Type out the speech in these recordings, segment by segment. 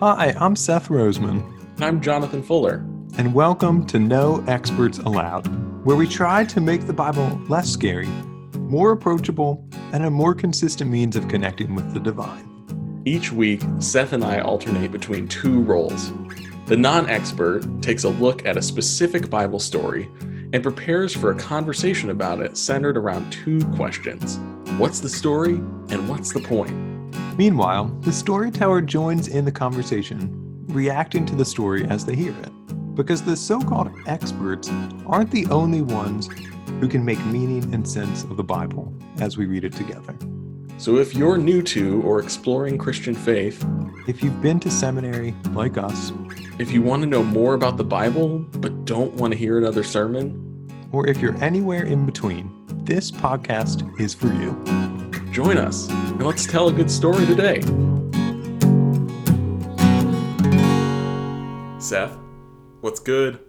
Hi, I'm Seth Roseman, I'm Jonathan Fuller. and welcome to No Experts Allowed, where we try to make the Bible less scary, more approachable, and a more consistent means of connecting with the divine. Each week, Seth and I alternate between two roles. The non expert takes a look at a specific Bible story and prepares for a conversation about it centered around two questions What's the story, and what's the point? Meanwhile, the storyteller joins in the conversation, reacting to the story as they hear it. Because the so called experts aren't the only ones who can make meaning and sense of the Bible as we read it together. So if you're new to or exploring Christian faith, If you've been to seminary like us, if you want to know more about the Bible but don't want to hear another sermon, or if you're anywhere in between, this podcast is for you. Join us and let's tell a good story today. Seth, what's good?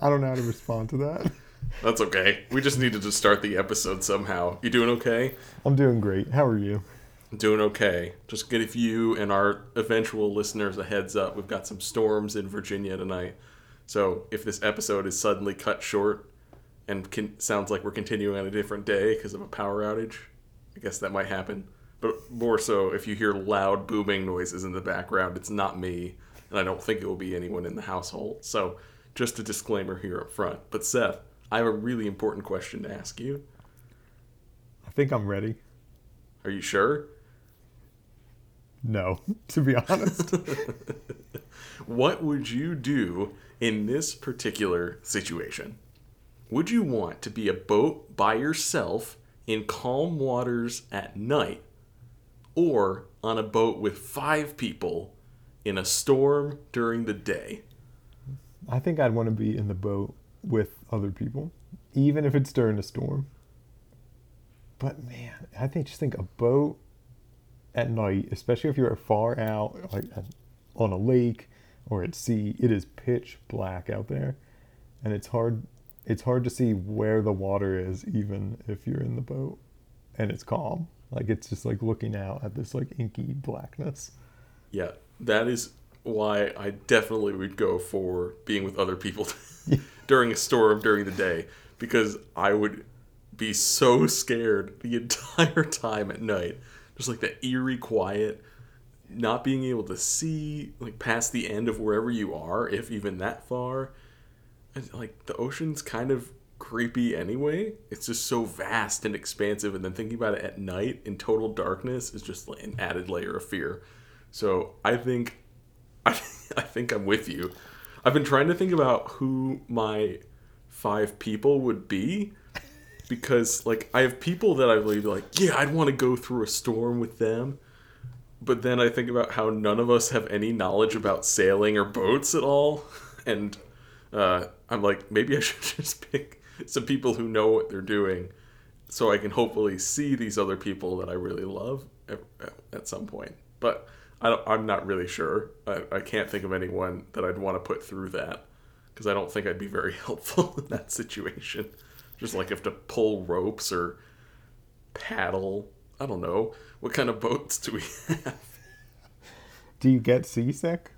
I don't know how to respond to that. That's okay. We just needed to start the episode somehow. You doing okay? I'm doing great. How are you? Doing okay. Just give you and our eventual listeners a heads up. We've got some storms in Virginia tonight. So if this episode is suddenly cut short and can, sounds like we're continuing on a different day because of a power outage, I guess that might happen. But more so, if you hear loud booming noises in the background, it's not me, and I don't think it will be anyone in the household. So just a disclaimer here up front. But Seth, I have a really important question to ask you. I think I'm ready. Are you sure? No, to be honest. What would you do in this particular situation? Would you want to be a boat by yourself in calm waters at night or on a boat with five people in a storm during the day? I think I'd want to be in the boat with other people, even if it's during a storm. But man, I think just think a boat at night, especially if you're far out, like on a lake or at sea, it is pitch black out there, and it's hard. It's hard to see where the water is, even if you're in the boat, and it's calm. Like it's just like looking out at this like inky blackness. Yeah, that is why I definitely would go for being with other people during a storm during the day because I would be so scared the entire time at night. Just like that eerie quiet, not being able to see like past the end of wherever you are, if even that far. Like the ocean's kind of creepy anyway. It's just so vast and expansive, and then thinking about it at night in total darkness is just an added layer of fear. So I think, I, I think I'm with you. I've been trying to think about who my five people would be, because like I have people that I believe like, yeah, I'd want to go through a storm with them. But then I think about how none of us have any knowledge about sailing or boats at all, and uh, I'm like, maybe I should just pick some people who know what they're doing, so I can hopefully see these other people that I really love at, at some point. But I don't, I'm not really sure. I, I can't think of anyone that I'd want to put through that because I don't think I'd be very helpful in that situation. Just like have to pull ropes or paddle. I don't know. What kind of boats do we have? Do you get seasick?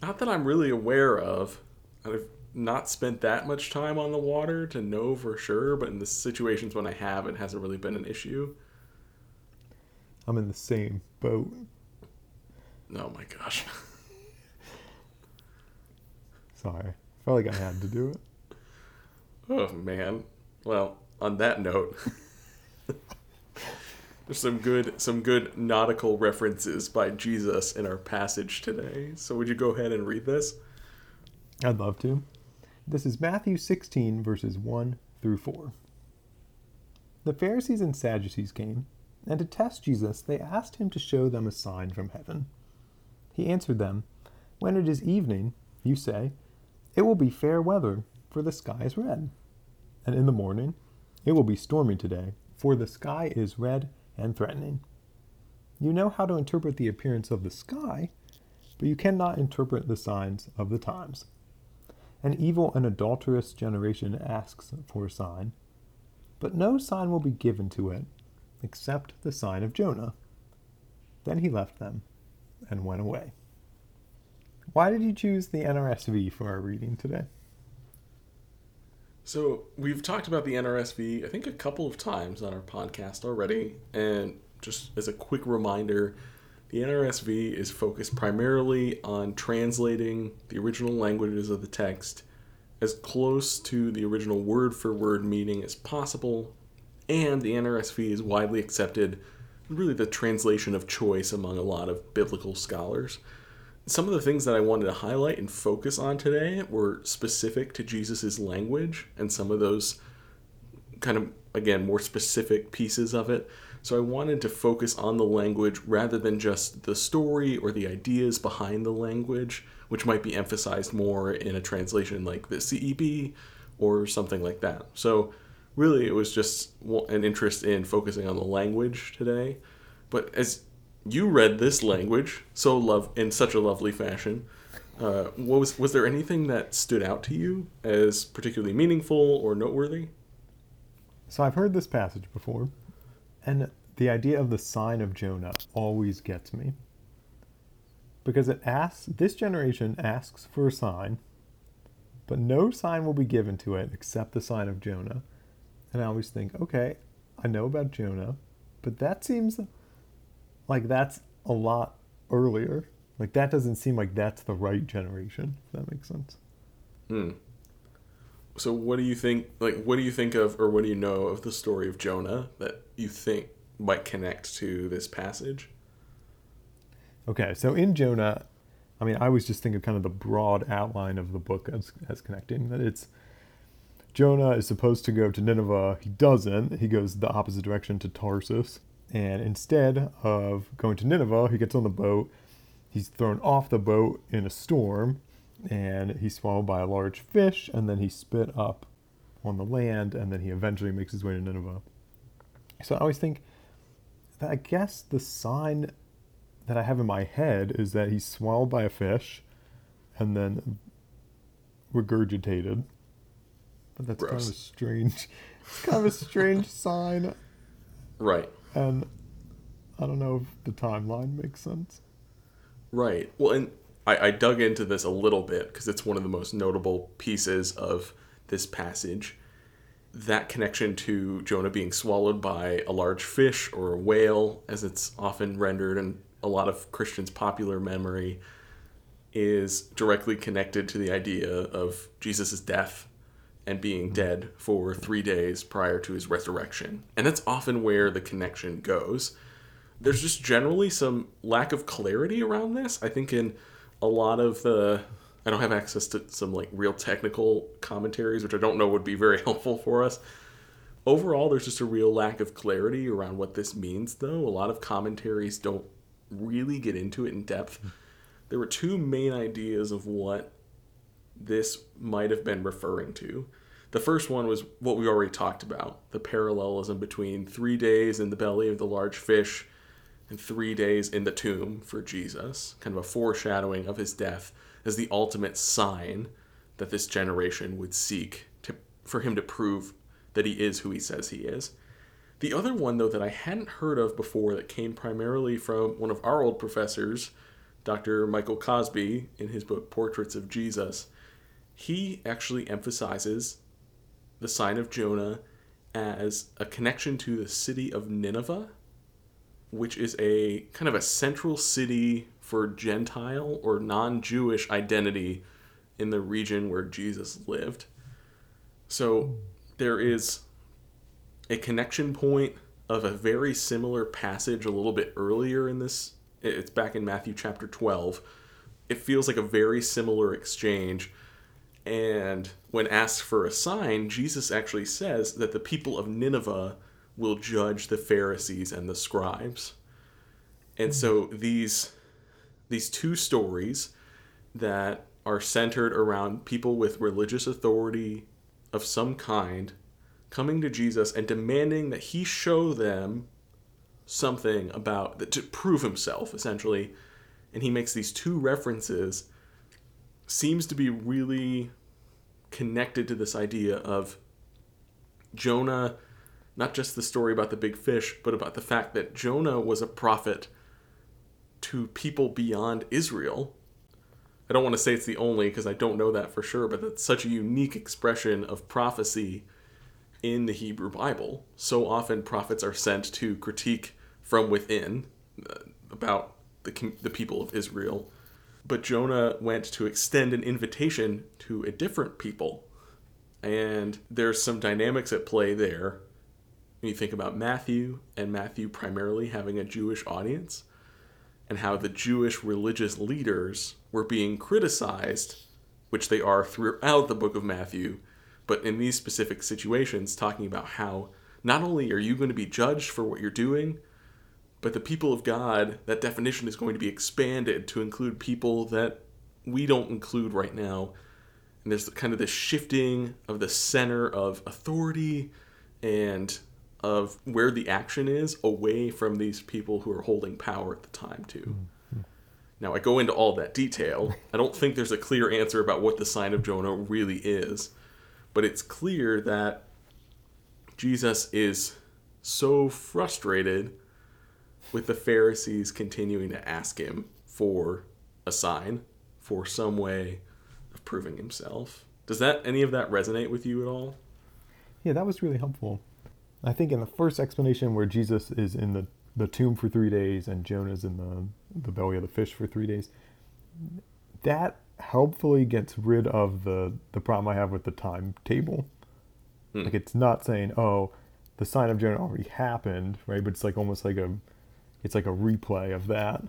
Not that I'm really aware of. I've not spent that much time on the water to know for sure, but in the situations when I have, it hasn't really been an issue. I'm in the same boat. Oh my gosh. Sorry. I felt like I had to do it. Oh man. Well, on that note, there's some good some good nautical references by Jesus in our passage today. So would you go ahead and read this? I'd love to. This is Matthew 16, verses 1 through 4. The Pharisees and Sadducees came, and to test Jesus, they asked him to show them a sign from heaven. He answered them, When it is evening, you say, It will be fair weather, for the sky is red. And in the morning, It will be stormy today, for the sky is red and threatening. You know how to interpret the appearance of the sky, but you cannot interpret the signs of the times. An evil and adulterous generation asks for a sign, but no sign will be given to it except the sign of Jonah. Then he left them and went away. Why did you choose the NRSV for our reading today? So we've talked about the NRSV, I think, a couple of times on our podcast already. And just as a quick reminder, the NRSV is focused primarily on translating the original languages of the text as close to the original word for word meaning as possible. And the NRSV is widely accepted, really the translation of choice among a lot of biblical scholars some of the things that I wanted to highlight and focus on today were specific to Jesus's language and some of those kind of again more specific pieces of it. So I wanted to focus on the language rather than just the story or the ideas behind the language, which might be emphasized more in a translation like the CEB or something like that. So really it was just an interest in focusing on the language today. But as you read this language so love in such a lovely fashion. Uh, was was there anything that stood out to you as particularly meaningful or noteworthy? So I've heard this passage before, and the idea of the sign of Jonah always gets me. Because it asks this generation asks for a sign, but no sign will be given to it except the sign of Jonah. And I always think, okay, I know about Jonah, but that seems like that's a lot earlier. Like that doesn't seem like that's the right generation. If that makes sense. Hmm. So what do you think? Like, what do you think of, or what do you know of the story of Jonah that you think might connect to this passage? Okay, so in Jonah, I mean, I was just thinking kind of the broad outline of the book as as connecting that it's Jonah is supposed to go to Nineveh. He doesn't. He goes the opposite direction to Tarsus. And instead of going to Nineveh, he gets on the boat. He's thrown off the boat in a storm, and he's swallowed by a large fish, and then he's spit up on the land, and then he eventually makes his way to Nineveh. So I always think that I guess the sign that I have in my head is that he's swallowed by a fish and then regurgitated. But that's Gross. kind of a strange, kind of a strange sign. Right. And I don't know if the timeline makes sense. Right. Well, and I, I dug into this a little bit because it's one of the most notable pieces of this passage. That connection to Jonah being swallowed by a large fish or a whale, as it's often rendered in a lot of Christians' popular memory, is directly connected to the idea of Jesus' death and being dead for three days prior to his resurrection. And that's often where the connection goes. There's just generally some lack of clarity around this. I think in a lot of the I don't have access to some like real technical commentaries, which I don't know would be very helpful for us. Overall, there's just a real lack of clarity around what this means, though. A lot of commentaries don't really get into it in depth. There were two main ideas of what this might have been referring to. The first one was what we already talked about the parallelism between three days in the belly of the large fish and three days in the tomb for Jesus, kind of a foreshadowing of his death as the ultimate sign that this generation would seek to, for him to prove that he is who he says he is. The other one, though, that I hadn't heard of before that came primarily from one of our old professors, Dr. Michael Cosby, in his book Portraits of Jesus, he actually emphasizes the sign of Jonah as a connection to the city of Nineveh, which is a kind of a central city for Gentile or non Jewish identity in the region where Jesus lived. So there is a connection point of a very similar passage a little bit earlier in this. It's back in Matthew chapter 12. It feels like a very similar exchange and when asked for a sign, Jesus actually says that the people of Nineveh will judge the Pharisees and the scribes. And so these these two stories that are centered around people with religious authority of some kind coming to Jesus and demanding that he show them something about to prove himself essentially and he makes these two references seems to be really connected to this idea of Jonah, not just the story about the big fish, but about the fact that Jonah was a prophet to people beyond Israel. I don't want to say it's the only because I don't know that for sure, but that's such a unique expression of prophecy in the Hebrew Bible. So often prophets are sent to critique from within uh, about the, the people of Israel. But Jonah went to extend an invitation to a different people. And there's some dynamics at play there. When you think about Matthew, and Matthew primarily having a Jewish audience, and how the Jewish religious leaders were being criticized, which they are throughout the book of Matthew, but in these specific situations, talking about how not only are you going to be judged for what you're doing, but the people of God, that definition is going to be expanded to include people that we don't include right now. And there's kind of this shifting of the center of authority and of where the action is away from these people who are holding power at the time, too. Mm-hmm. Now, I go into all that detail. I don't think there's a clear answer about what the sign of Jonah really is, but it's clear that Jesus is so frustrated with the Pharisees continuing to ask him for a sign, for some way of proving himself. Does that any of that resonate with you at all? Yeah, that was really helpful. I think in the first explanation where Jesus is in the, the tomb for three days and Jonah's in the, the belly of the fish for three days, that helpfully gets rid of the, the problem I have with the timetable. Hmm. Like it's not saying, oh, the sign of Jonah already happened, right? But it's like almost like a it's like a replay of that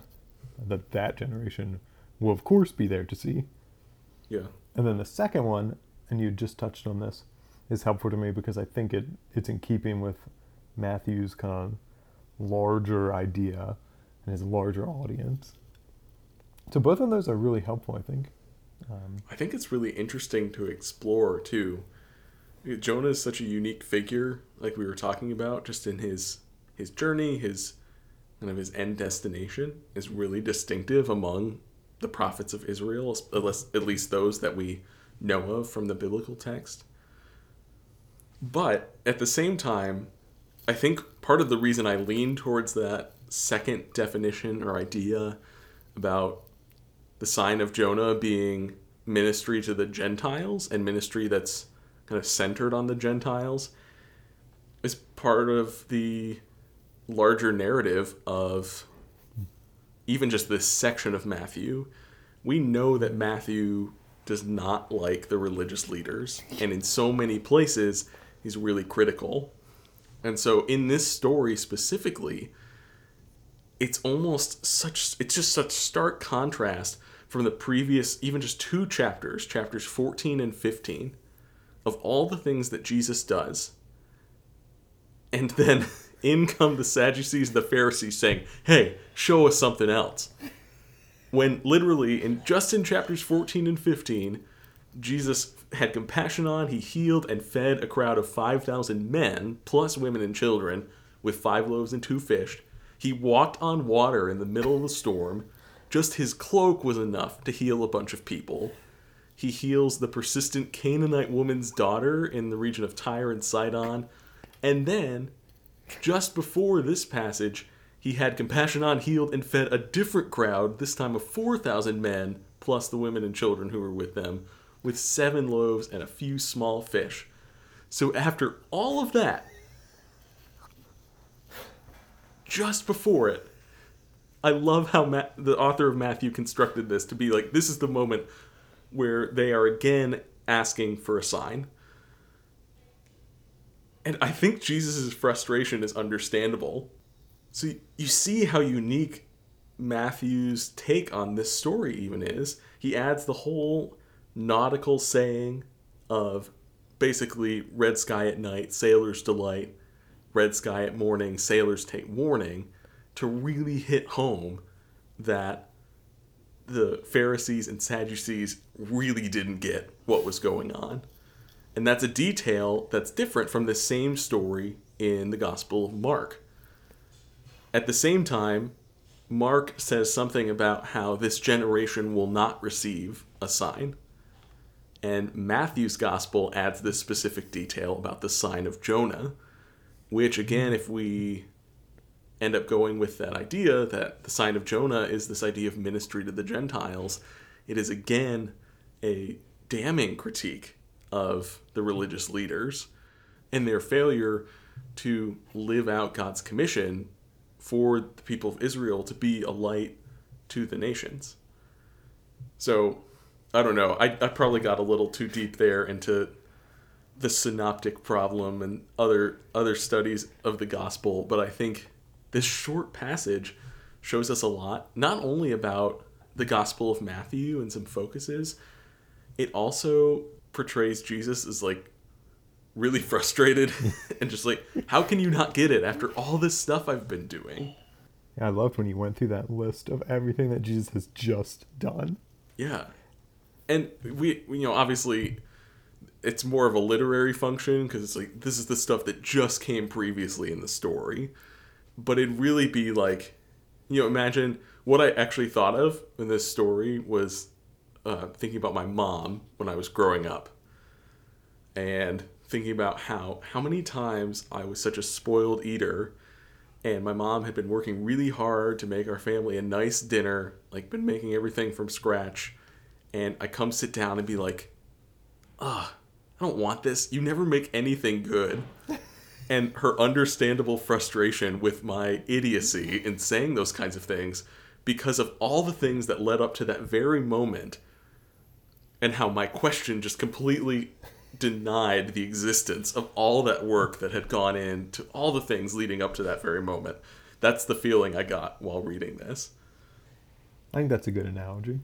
that that generation will of course be there to see. Yeah. And then the second one, and you just touched on this, is helpful to me because I think it it's in keeping with Matthew's kind of larger idea and his larger audience. So both of those are really helpful, I think. Um, I think it's really interesting to explore too. Jonah is such a unique figure, like we were talking about, just in his his journey, his kind of his end destination is really distinctive among the prophets of Israel, at least those that we know of from the biblical text. But at the same time, I think part of the reason I lean towards that second definition or idea about the sign of Jonah being ministry to the Gentiles and ministry that's kind of centered on the Gentiles is part of the larger narrative of even just this section of Matthew, we know that Matthew does not like the religious leaders. And in so many places, he's really critical. And so in this story specifically, it's almost such it's just such stark contrast from the previous even just two chapters, chapters 14 and 15 of all the things that Jesus does. And then in come the Sadducees the Pharisees saying, Hey, show us something else. When literally, in just in chapters 14 and 15, Jesus had compassion on, he healed and fed a crowd of 5,000 men, plus women and children, with five loaves and two fish. He walked on water in the middle of the storm. Just his cloak was enough to heal a bunch of people. He heals the persistent Canaanite woman's daughter in the region of Tyre and Sidon. And then just before this passage, he had compassion on, healed, and fed a different crowd, this time of 4,000 men, plus the women and children who were with them, with seven loaves and a few small fish. So after all of that, just before it, I love how Ma- the author of Matthew constructed this to be like this is the moment where they are again asking for a sign. And I think Jesus' frustration is understandable. So you see how unique Matthew's take on this story even is. He adds the whole nautical saying of basically red sky at night, sailors delight, red sky at morning, sailors take warning, to really hit home that the Pharisees and Sadducees really didn't get what was going on. And that's a detail that's different from the same story in the Gospel of Mark. At the same time, Mark says something about how this generation will not receive a sign. And Matthew's Gospel adds this specific detail about the sign of Jonah, which, again, if we end up going with that idea that the sign of Jonah is this idea of ministry to the Gentiles, it is again a damning critique of the religious leaders and their failure to live out God's commission for the people of Israel to be a light to the nations. So, I don't know. I, I probably got a little too deep there into the synoptic problem and other other studies of the gospel, but I think this short passage shows us a lot, not only about the Gospel of Matthew and some focuses, it also portrays Jesus as like really frustrated and just like, how can you not get it after all this stuff I've been doing? Yeah, I loved when you went through that list of everything that Jesus has just done. Yeah. And we, you know, obviously it's more of a literary function because it's like this is the stuff that just came previously in the story. But it'd really be like, you know, imagine what I actually thought of in this story was uh, thinking about my mom when I was growing up, and thinking about how how many times I was such a spoiled eater, and my mom had been working really hard to make our family a nice dinner, like been making everything from scratch, and I come sit down and be like, ah. I don't want this. You never make anything good and her understandable frustration with my idiocy in saying those kinds of things because of all the things that led up to that very moment and how my question just completely denied the existence of all that work that had gone into all the things leading up to that very moment. That's the feeling I got while reading this. I think that's a good analogy.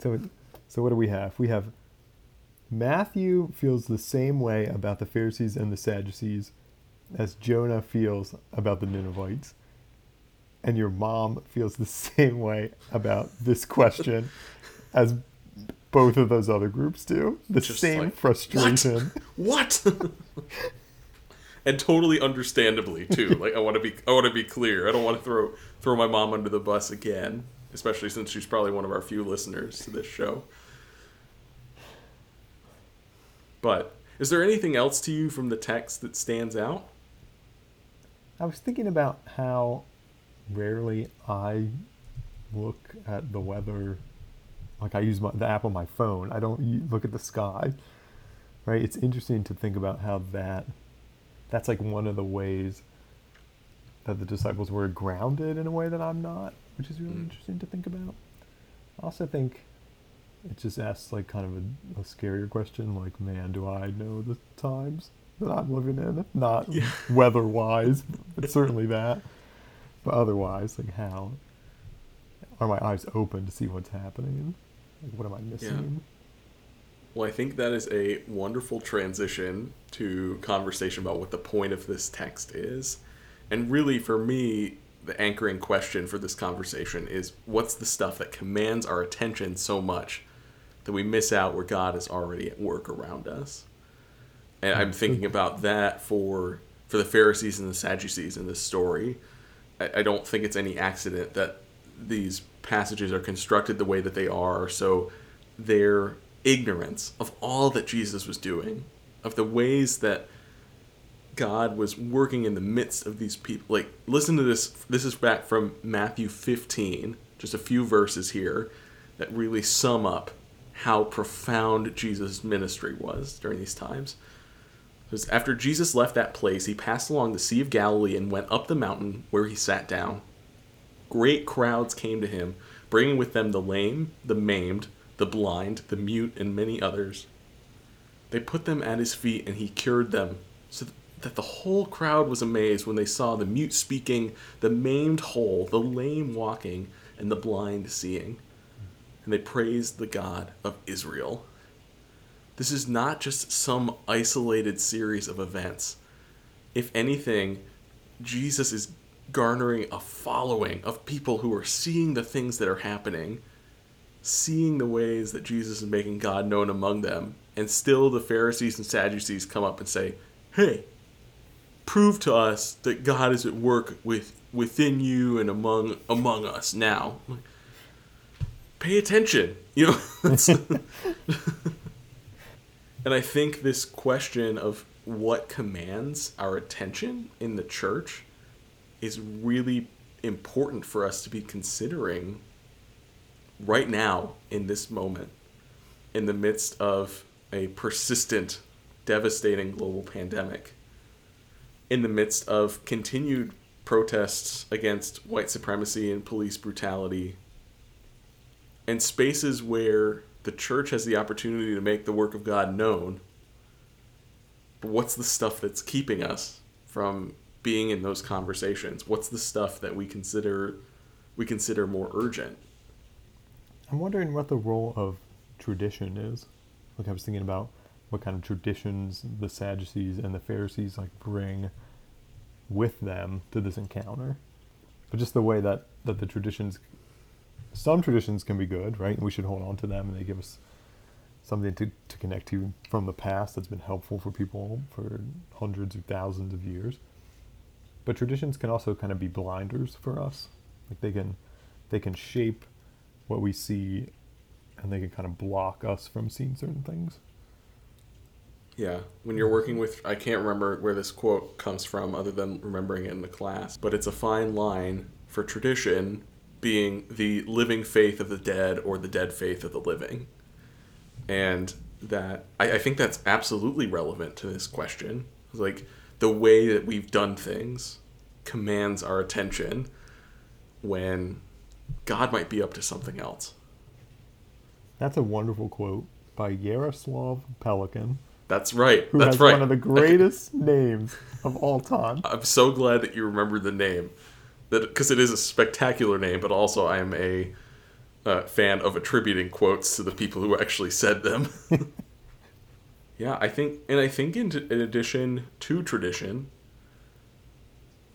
So, so what do we have? We have Matthew feels the same way about the Pharisees and the Sadducees as Jonah feels about the Ninevites. And your mom feels the same way about this question as both of those other groups do. The Just same like, frustration. What? what? and totally understandably too. Like I want to be I want to be clear. I don't want to throw throw my mom under the bus again, especially since she's probably one of our few listeners to this show. But is there anything else to you from the text that stands out? I was thinking about how rarely I look at the weather. Like I use my, the app on my phone. I don't look at the sky. Right? It's interesting to think about how that that's like one of the ways that the disciples were grounded in a way that I'm not, which is really mm. interesting to think about. I also think it just asks like kind of a, a scarier question like man do i know the times that i'm living in not yeah. weather wise but certainly that but otherwise like how are my eyes open to see what's happening like what am i missing yeah. well i think that is a wonderful transition to conversation about what the point of this text is and really for me the anchoring question for this conversation is what's the stuff that commands our attention so much that we miss out where God is already at work around us. And I'm hmm. thinking about that for for the Pharisees and the Sadducees in this story. I, I don't think it's any accident that these passages are constructed the way that they are. So their ignorance of all that Jesus was doing, of the ways that God was working in the midst of these people. Like, listen to this. This is back from Matthew 15, just a few verses here that really sum up how profound Jesus' ministry was during these times. Because after Jesus left that place, he passed along the Sea of Galilee and went up the mountain where he sat down. Great crowds came to him, bringing with them the lame, the maimed, the blind, the mute, and many others. They put them at his feet, and he cured them, that the whole crowd was amazed when they saw the mute speaking, the maimed whole, the lame walking, and the blind seeing and they praised the God of Israel. This is not just some isolated series of events. If anything, Jesus is garnering a following of people who are seeing the things that are happening, seeing the ways that Jesus is making God known among them, and still the Pharisees and Sadducees come up and say, "Hey, prove to us that God is at work with within you and among among us now." pay attention, you know. and I think this question of what commands our attention in the church is really important for us to be considering right now in this moment in the midst of a persistent devastating global pandemic in the midst of continued protests against white supremacy and police brutality and spaces where the church has the opportunity to make the work of God known but what's the stuff that's keeping us from being in those conversations? What's the stuff that we consider we consider more urgent? I'm wondering what the role of tradition is. Like I was thinking about what kind of traditions the Sadducees and the Pharisees like bring with them to this encounter. But just the way that, that the traditions some traditions can be good, right? And we should hold on to them and they give us something to, to connect to from the past that's been helpful for people for hundreds or thousands of years. But traditions can also kind of be blinders for us. Like they can they can shape what we see and they can kind of block us from seeing certain things. Yeah, when you're working with, I can't remember where this quote comes from other than remembering it in the class, but it's a fine line for tradition being the living faith of the dead or the dead faith of the living and that I, I think that's absolutely relevant to this question. Like the way that we've done things commands our attention when God might be up to something else. That's a wonderful quote by Jaroslav Pelikan. That's right. Who That's has right. one of the greatest names of all time. I'm so glad that you remember the name, that because it is a spectacular name, but also I am a uh, fan of attributing quotes to the people who actually said them. yeah, I think, and I think in, in addition to tradition,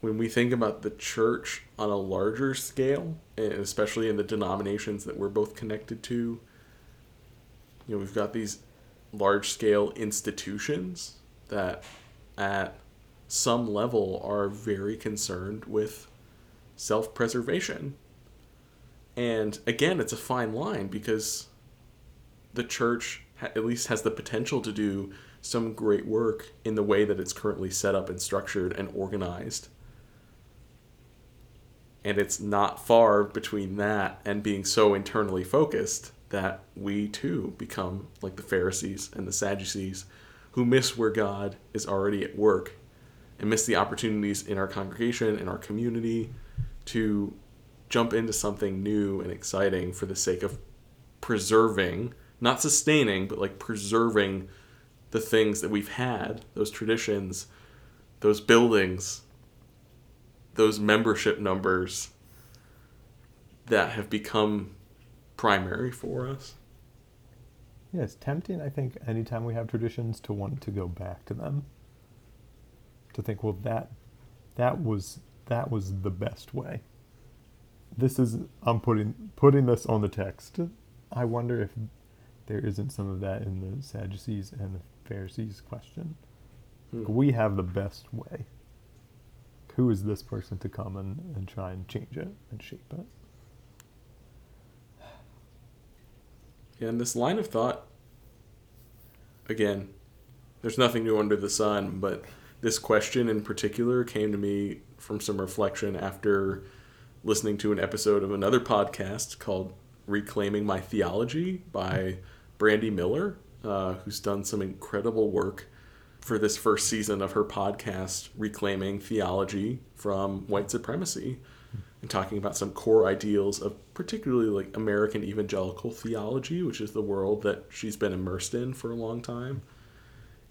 when we think about the church on a larger scale, and especially in the denominations that we're both connected to, you know, we've got these large scale institutions that at some level are very concerned with self preservation and again, it's a fine line because the church at least has the potential to do some great work in the way that it's currently set up and structured and organized. And it's not far between that and being so internally focused that we too become like the Pharisees and the Sadducees who miss where God is already at work and miss the opportunities in our congregation, in our community to jump into something new and exciting for the sake of preserving, not sustaining, but like preserving the things that we've had, those traditions, those buildings, those membership numbers that have become primary for us. Yeah, it's tempting, I think, anytime we have traditions to want to go back to them. To think, well that that was that was the best way this is I'm putting putting this on the text. I wonder if there isn't some of that in the Sadducees and the Pharisees question. Hmm. We have the best way. Who is this person to come and, and try and change it and shape it? And this line of thought, again, there's nothing new under the sun, but this question in particular came to me from some reflection after listening to an episode of another podcast called Reclaiming My Theology by Brandi Miller, uh, who's done some incredible work for this first season of her podcast, Reclaiming Theology from White Supremacy, and talking about some core ideals of particularly like American evangelical theology, which is the world that she's been immersed in for a long time.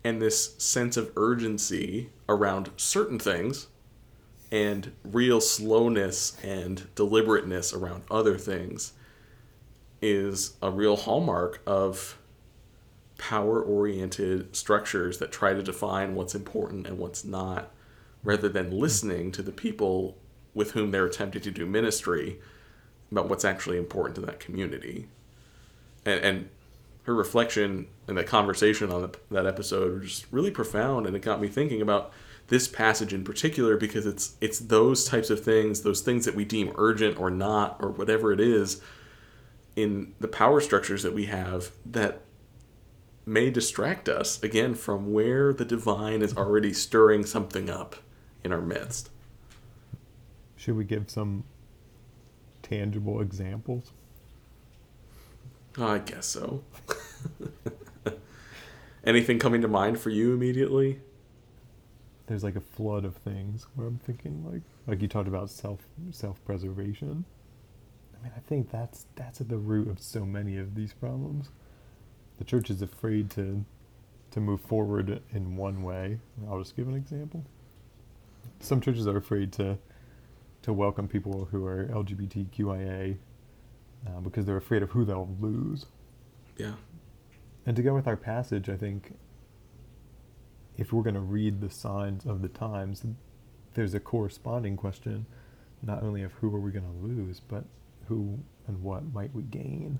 And this sense of urgency around certain things and real slowness and deliberateness around other things is a real hallmark of power oriented structures that try to define what's important and what's not rather than listening to the people with whom they're attempting to do ministry about what's actually important to that community and, and her reflection and the conversation on the, that episode was just really profound and it got me thinking about this passage in particular because it's it's those types of things, those things that we deem urgent or not or whatever it is in the power structures that we have that may distract us again from where the divine is already stirring something up in our midst. Should we give some tangible examples? Oh, I guess so. Anything coming to mind for you immediately? There's like a flood of things where I'm thinking like like you talked about self self preservation. I mean, I think that's that's at the root of so many of these problems. The church is afraid to to move forward in one way. I'll just give an example. Some churches are afraid to to welcome people who are LGBTQIA uh, because they're afraid of who they'll lose. Yeah. And to go with our passage, I think if we're going to read the signs of the times, there's a corresponding question, not only of who are we going to lose, but who and what might we gain.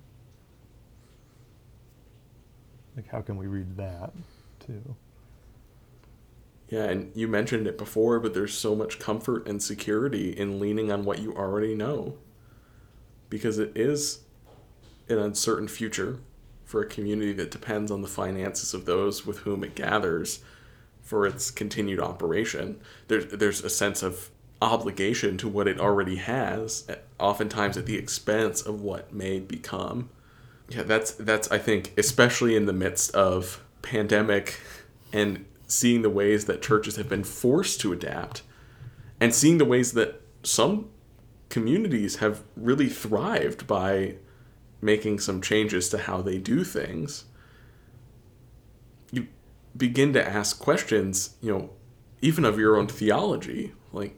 Like, how can we read that too? Yeah, and you mentioned it before, but there's so much comfort and security in leaning on what you already know. Because it is an uncertain future for a community that depends on the finances of those with whom it gathers for its continued operation. There's, there's a sense of obligation to what it already has, eh, oftentimes at the expense of what may become. Yeah, that's that's I think especially in the midst of pandemic and seeing the ways that churches have been forced to adapt and seeing the ways that some communities have really thrived by making some changes to how they do things you begin to ask questions you know even of your own theology. Like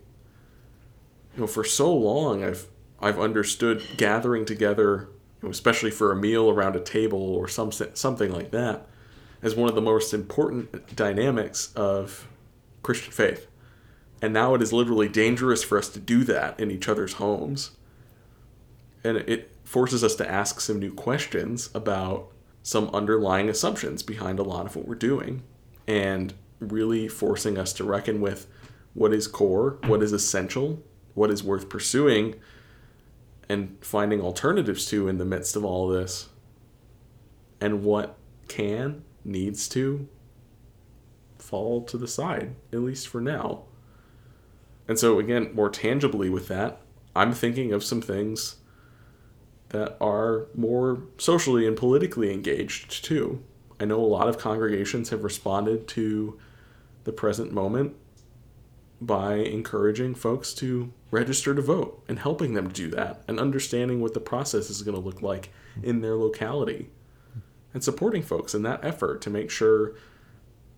you know for so long i've i've understood gathering together you know, especially for a meal around a table or some something like that as one of the most important dynamics of Christian faith. And now it is literally dangerous for us to do that in each other's homes. And it forces us to ask some new questions about some underlying assumptions behind a lot of what we're doing. And really forcing us to reckon with what is core, what is essential, what is worth pursuing, and finding alternatives to in the midst of all this, and what can needs to fall to the side, at least for now. And so, again, more tangibly with that, I'm thinking of some things that are more socially and politically engaged too. I know a lot of congregations have responded to the present moment by encouraging folks to register to vote and helping them do that and understanding what the process is going to look like in their locality and supporting folks in that effort to make sure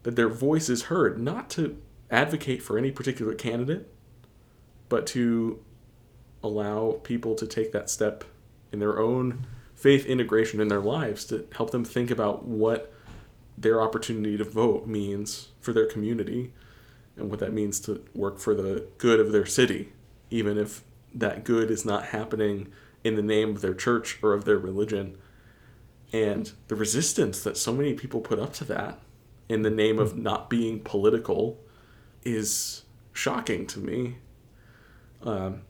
that their voice is heard, not to advocate for any particular candidate, but to allow people to take that step in their own faith integration in their lives to help them think about what their opportunity to vote means for their community and what that means to work for the good of their city, even if that good is not happening in the name of their church or of their religion and the resistance that so many people put up to that in the name of not being political is shocking to me. Um,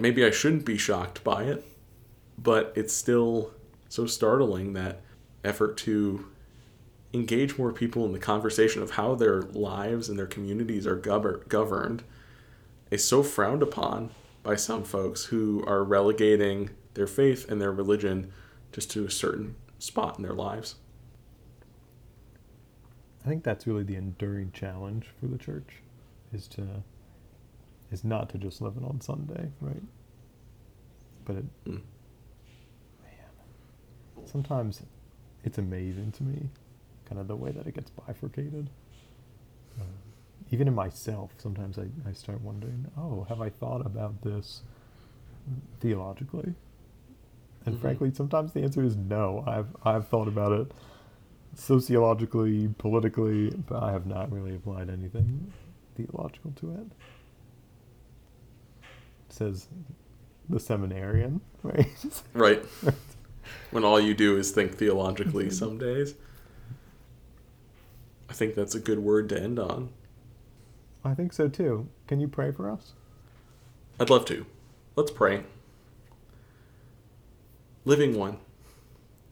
maybe I shouldn't be shocked by it, but it's still so startling that effort to engage more people in the conversation of how their lives and their communities are gover- governed is so frowned upon by some folks who are relegating their faith and their religion just to a certain spot in their lives. I think that's really the enduring challenge for the church is to is not to just live it on Sunday, right? But it, mm. man, sometimes it's amazing to me, kind of the way that it gets bifurcated. Uh, even in myself, sometimes I, I start wondering, oh, have I thought about this theologically? And mm-hmm. frankly, sometimes the answer is no. I've I've thought about it sociologically, politically, but I have not really applied anything theological to it. it says the seminarian, right? right. when all you do is think theologically some days. I think that's a good word to end on. I think so too. Can you pray for us? I'd love to. Let's pray. Living One,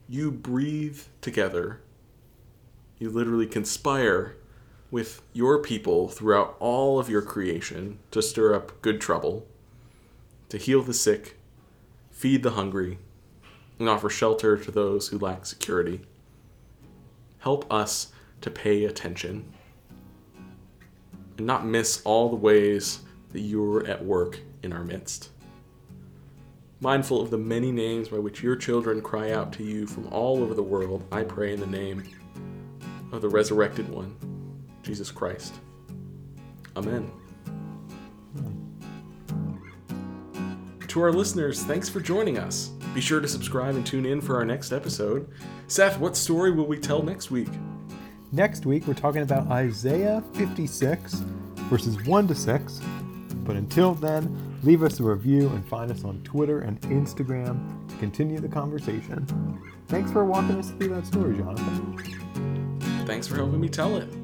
you breathe together. You literally conspire with your people throughout all of your creation to stir up good trouble to heal the sick, feed the hungry, and offer shelter to those who lack security. Help us to pay attention and not miss all the ways that you're at work in our midst. Mindful of the many names by which your children cry out to you from all over the world, I pray in the name of the resurrected one, Jesus Christ. Amen. To our listeners, thanks for joining us. Be sure to subscribe and tune in for our next episode. Seth, what story will we tell next week? Next week, we're talking about Isaiah 56, verses 1 to 6. But until then, leave us a review and find us on Twitter and Instagram to continue the conversation. Thanks for walking us through that story, Jonathan. Thanks for helping me tell it.